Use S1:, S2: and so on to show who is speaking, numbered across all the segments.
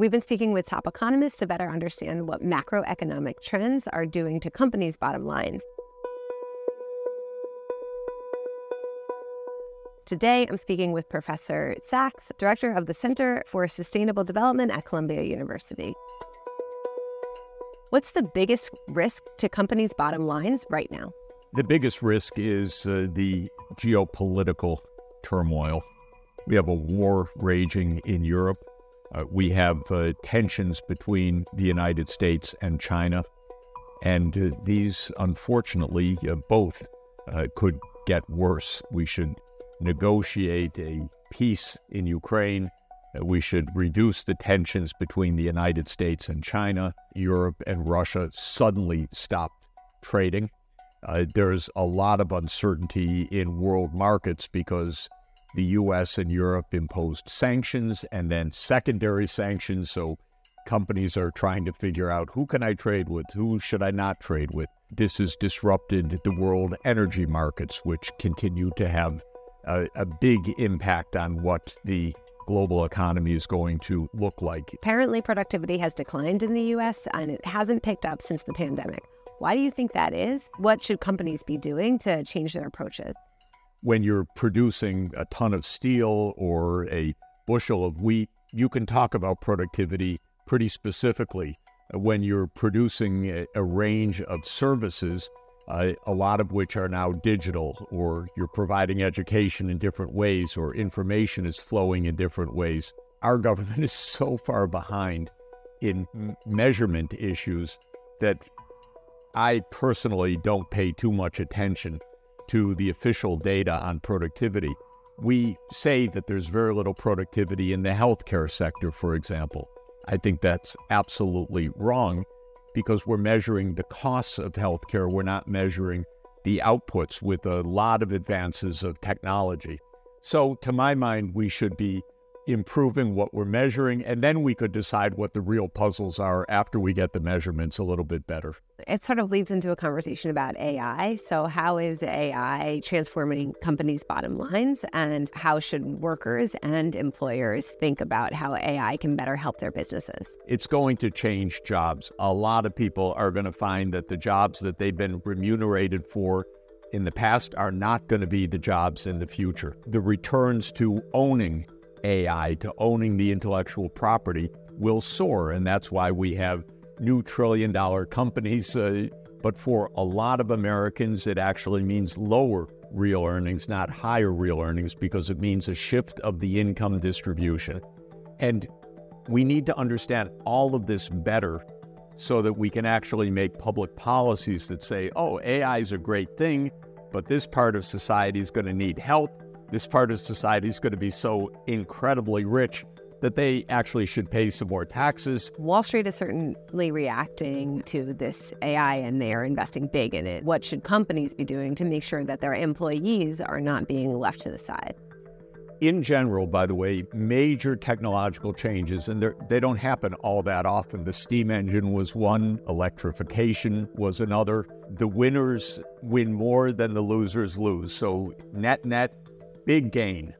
S1: We've been speaking with top economists to better understand what macroeconomic trends are doing to companies' bottom lines. Today, I'm speaking with Professor Sachs, director of the Center for Sustainable Development at Columbia University. What's the biggest risk to companies' bottom lines right now?
S2: The biggest risk is uh, the geopolitical turmoil. We have a war raging in Europe. Uh, we have uh, tensions between the United States and China. And uh, these, unfortunately, uh, both uh, could get worse. We should negotiate a peace in Ukraine. Uh, we should reduce the tensions between the United States and China. Europe and Russia suddenly stopped trading. there's a lot of uncertainty in world markets because the US and Europe imposed sanctions and then secondary sanctions. So companies are trying to figure out who can I trade with, who should I not trade with. This has disrupted the world energy markets, which continue to have a, a big impact on what the global economy is going to look like.
S1: Apparently, productivity has declined in the US and it hasn't picked up since the pandemic. Why do you think that is? What should companies be doing to change their approaches?
S2: When you're producing a ton of steel or a bushel of wheat, you can talk about productivity pretty specifically. When you're producing a, a range of services, uh, a lot of which are now digital, or you're providing education in different ways, or information is flowing in different ways. Our government is so far behind in measurement issues that I personally don't pay too much attention to the official data on productivity. We say that there's very little productivity in the healthcare sector, for example. I think that's absolutely wrong because we're measuring the costs of healthcare. We're not measuring the outputs with a lot of advances of technology. So, to my mind, we should be improving what we're measuring, and then we could decide what the real puzzles are after we get the measurements a little bit better.
S1: It sort of leads into a conversation about AI. So, how is AI transforming companies' bottom lines, and how should workers and employers think about how AI can better help their businesses?
S2: It's going to change jobs. A lot of people are going to find that the jobs that they've been remunerated for in the past are not going to be the jobs in the future. The returns to owning AI to owning the intellectual property will soar. And that's why we have new trillion dollar companies. Uh, but for a lot of Americans, it actually means lower real earnings, not higher real earnings, because it means a shift of the income distribution. And we need to understand all of this better so that we can actually make public policies that say, oh, AI is a great thing, but this part of society is going to need help this part of society is going to be so incredibly rich that they actually should pay some more taxes.
S1: Wall Street is certainly reacting to this AI and they are investing big in it. What should companies be doing to make sure that their employees are not being left to the side?
S2: In general, by the way, major technological changes, and they don't happen all that often. The steam engine was one, electrification was another. The winners win more than the losers lose. So, net net, big gain.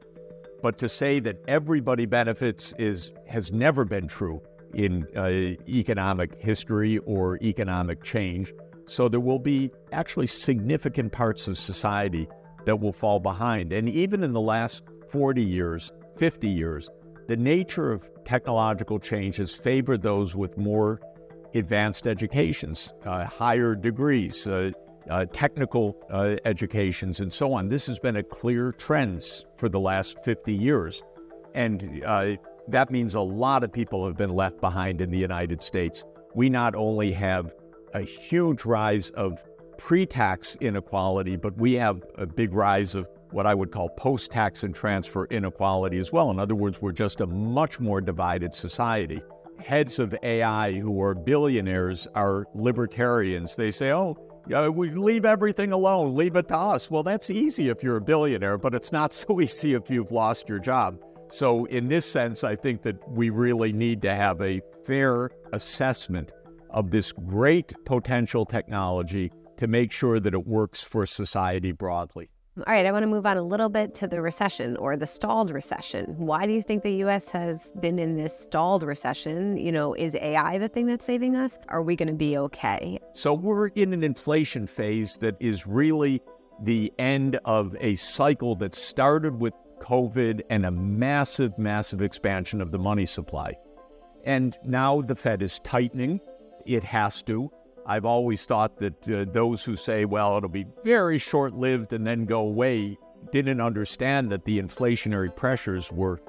S2: But to say that everybody benefits is has never been true in uh, economic history or economic change. So there will be actually significant parts of society that will fall behind. And even in the last 40 years, 50 years, the nature of technological change has favored those with more advanced educations, uh, higher degrees, uh, uh, technical uh, educations, and so on. This has been a clear trend for the last 50 years. And uh, that means a lot of people have been left behind in the United States. We not only have a huge rise of pre tax inequality, but we have a big rise of what I would call post tax and transfer inequality as well. In other words, we're just a much more divided society. Heads of AI who are billionaires are libertarians. They say, oh, uh, we leave everything alone, leave it to us. Well, that's easy if you're a billionaire, but it's not so easy if you've lost your job. So, in this sense, I think that we really need to have a fair assessment of this great potential technology to make sure that it works for society broadly.
S1: All right, I want to move on a little bit to the recession or the stalled recession. Why do you think the US has been in this stalled recession? You know, is AI the thing that's saving us? Are we going to be okay?
S2: So we're in an inflation phase that is really the end of a cycle that started with COVID and a massive, massive expansion of the money supply. And now the Fed is tightening. It has to. I've always thought that uh, those who say, well, it'll be very short lived and then go away, didn't understand that the inflationary pressures were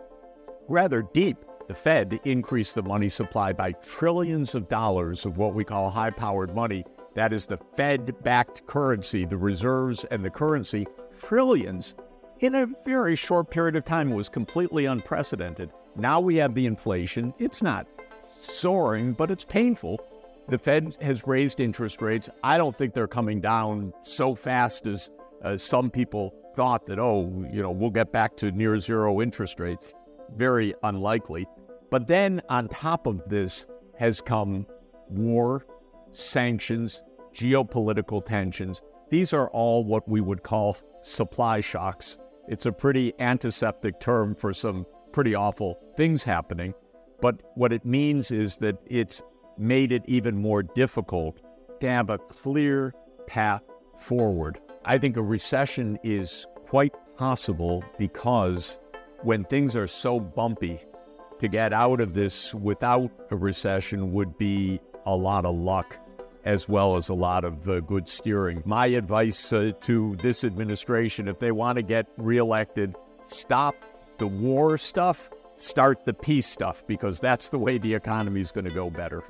S2: rather deep. The Fed increased the money supply by trillions of dollars of what we call high powered money. That is the Fed backed currency, the reserves and the currency, trillions in a very short period of time. It was completely unprecedented. Now we have the inflation. It's not soaring, but it's painful. The Fed has raised interest rates. I don't think they're coming down so fast as some people thought that, oh, you know, we'll get back to near zero interest rates. Very unlikely. But then on top of this has come war, sanctions, geopolitical tensions. These are all what we would call supply shocks. It's a pretty antiseptic term for some pretty awful things happening. But what it means is that it's made it even more difficult to have a clear path forward. I think a recession is quite possible because when things are so bumpy, to get out of this without a recession would be a lot of luck as well as a lot of uh, good steering. My advice uh, to this administration if they want to get reelected, stop the war stuff, start the peace stuff because that's the way the economy is going to go better.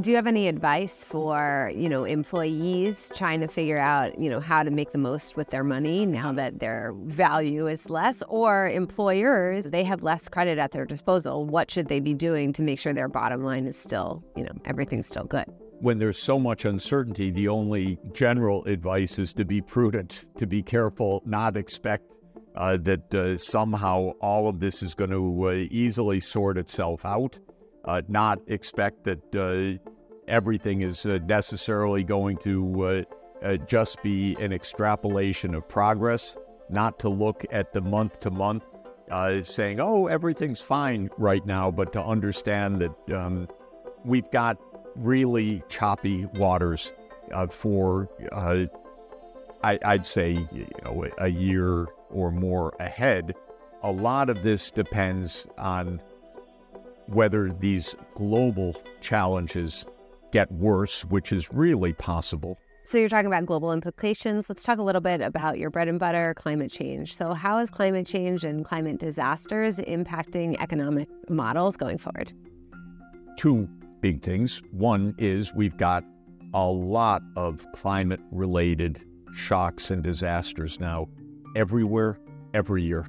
S1: Do you have any advice for, you know, employees trying to figure out, you know, how to make the most with their money now that their value is less or employers, they have less credit at their disposal. What should they be doing to make sure their bottom line is still, you know, everything's still good?
S2: When there's so much uncertainty, the only general advice is to be prudent, to be careful, not expect uh, that uh, somehow all of this is going to uh, easily sort itself out uh, not expect that uh, everything is uh, necessarily going to uh, just be an extrapolation of progress, not to look at the month to month saying, oh, everything's fine right now, but to understand that um, we've got really choppy waters for, I, would say, you know, a year or more ahead. A lot of this depends on whether these global challenges get worse, which is really possible.
S1: So, you're talking about global implications. Let's talk a little bit about your bread and butter climate change. So, how is climate change and climate disasters impacting economic models going forward?
S2: Two big things. One is we've got a lot of climate related shocks and disasters now everywhere, every year.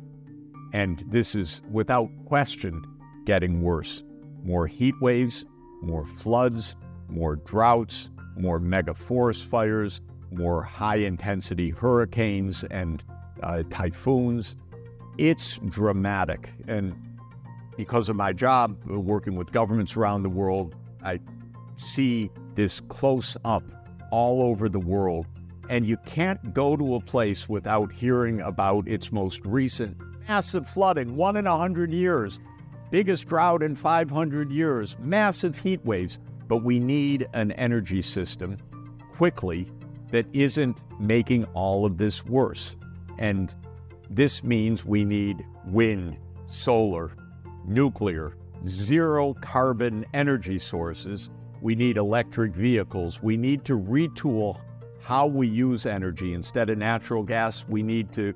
S2: And this is without question getting worse. More heat waves, more floods, more droughts, more mega forest fires, more high intensity hurricanes and uh, typhoons. It's dramatic. And because of my job uh, working with governments around the world, I see this close up all over the world. And you can't go to a place without hearing about its most recent massive flooding, one in a hundred years, biggest drought in 500 years, massive heat waves. But we need an energy system quickly that isn't making all of this worse. And this means we need wind, solar, nuclear, zero carbon energy sources. We need electric vehicles. We need to retool how we use energy. Instead of natural gas, we need to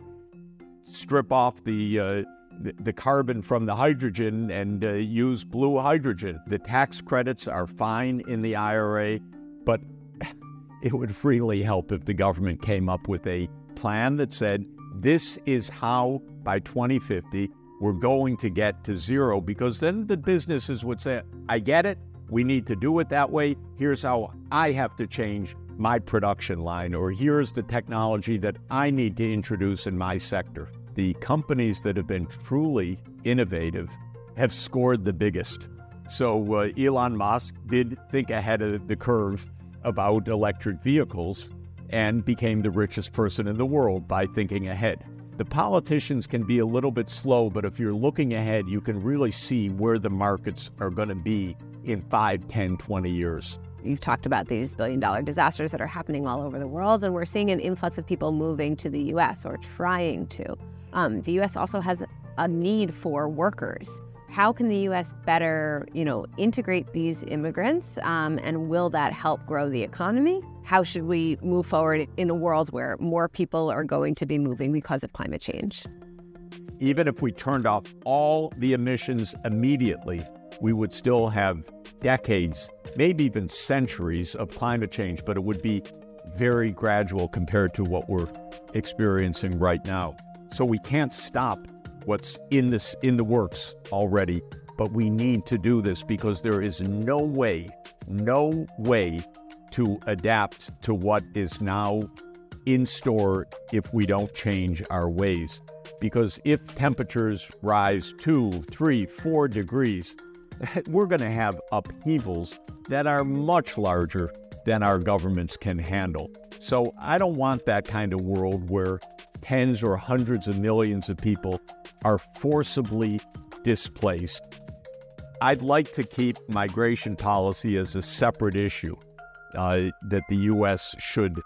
S2: strip off the uh, the, carbon from the hydrogen and uh, use blue hydrogen. The tax credits are fine in the IRA, but it would really help if the government came up with a plan that said this is how by 2050 we're going to get to zero because then the businesses would say, I get it. We need to do it that way. Here's how I have to change my production line, or here's the technology that I need to introduce in my sector the companies that have been truly innovative have scored the biggest. So uh, Elon Musk did think ahead of the curve about electric vehicles, and became the richest person in the world by thinking ahead. The politicians can be a little bit slow, but if you're looking ahead, you can really see where the markets are going to be in 5, 10, 20 years.
S1: You've talked about these billion dollar disasters that are happening all over the world, and we're seeing an influx of people moving to the US or trying to. Um, the US also has a need for workers. How can the U.S. better, you know, integrate these immigrants, um, and will that help grow the economy? How should we move forward in a world where more people are going to be moving because of climate change?
S2: Even if we turned off all the emissions immediately, we would still have decades, maybe even centuries of climate change, but it would be very gradual compared to what we're experiencing right now. So we can't stop what's in this in the works already, but we need to do this because there is no way, no way to adapt to what is now in store if we don't change our ways. Because if temperatures rise two, three, four degrees, we're going to have upheavals that are much larger than our governments can handle. So I don't want that kind of world where tens or hundreds of millions of people are forcibly displaced. I'd like to keep migration policy as a separate issue, uh, that the U.S. should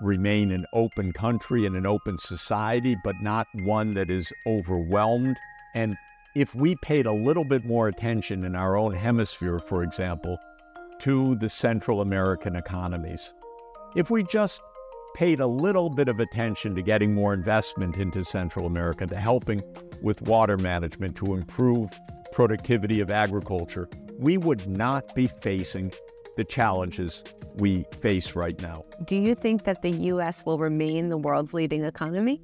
S2: remain an open country and an open society, but not one that is overwhelmed. And if we paid a little bit more attention in our own hemisphere, for example, to the Central American economies, if we just paid a little bit of attention to getting more investment into Central America, to helping with water management, to improve productivity of agriculture, we would not be facing the challenges we face right now.
S1: Do you think that the U.S. will remain the world's leading economy?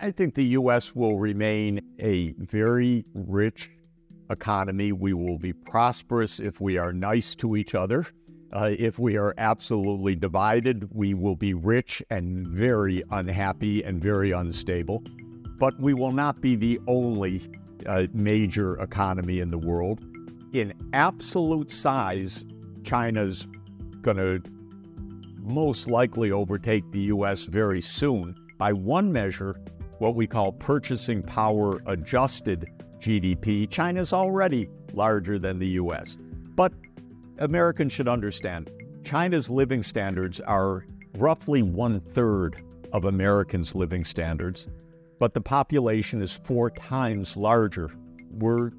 S2: I think the U.S. will remain a very rich economy. We will be prosperous if we are nice to each other. Uh, if we are absolutely divided, we will be rich and very unhappy and very unstable. But we will not be the only uh, major economy in the world. In absolute size, China's going to most likely overtake the U.S. very soon. By one measure, what we call purchasing power adjusted GDP, China's already larger than the U.S. But Americans should understand China's living standards are roughly one third of Americans' living standards, but the population is four times larger. We're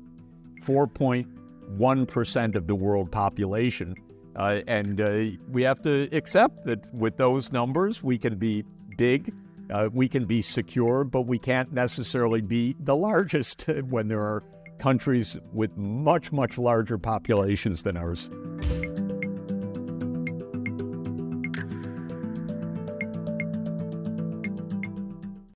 S2: 4.1% of the world population. Uh, and uh, we have to accept that with those numbers, we can be big, uh, we can be secure, but we can't necessarily be the largest when there are countries with much, much larger populations than ours.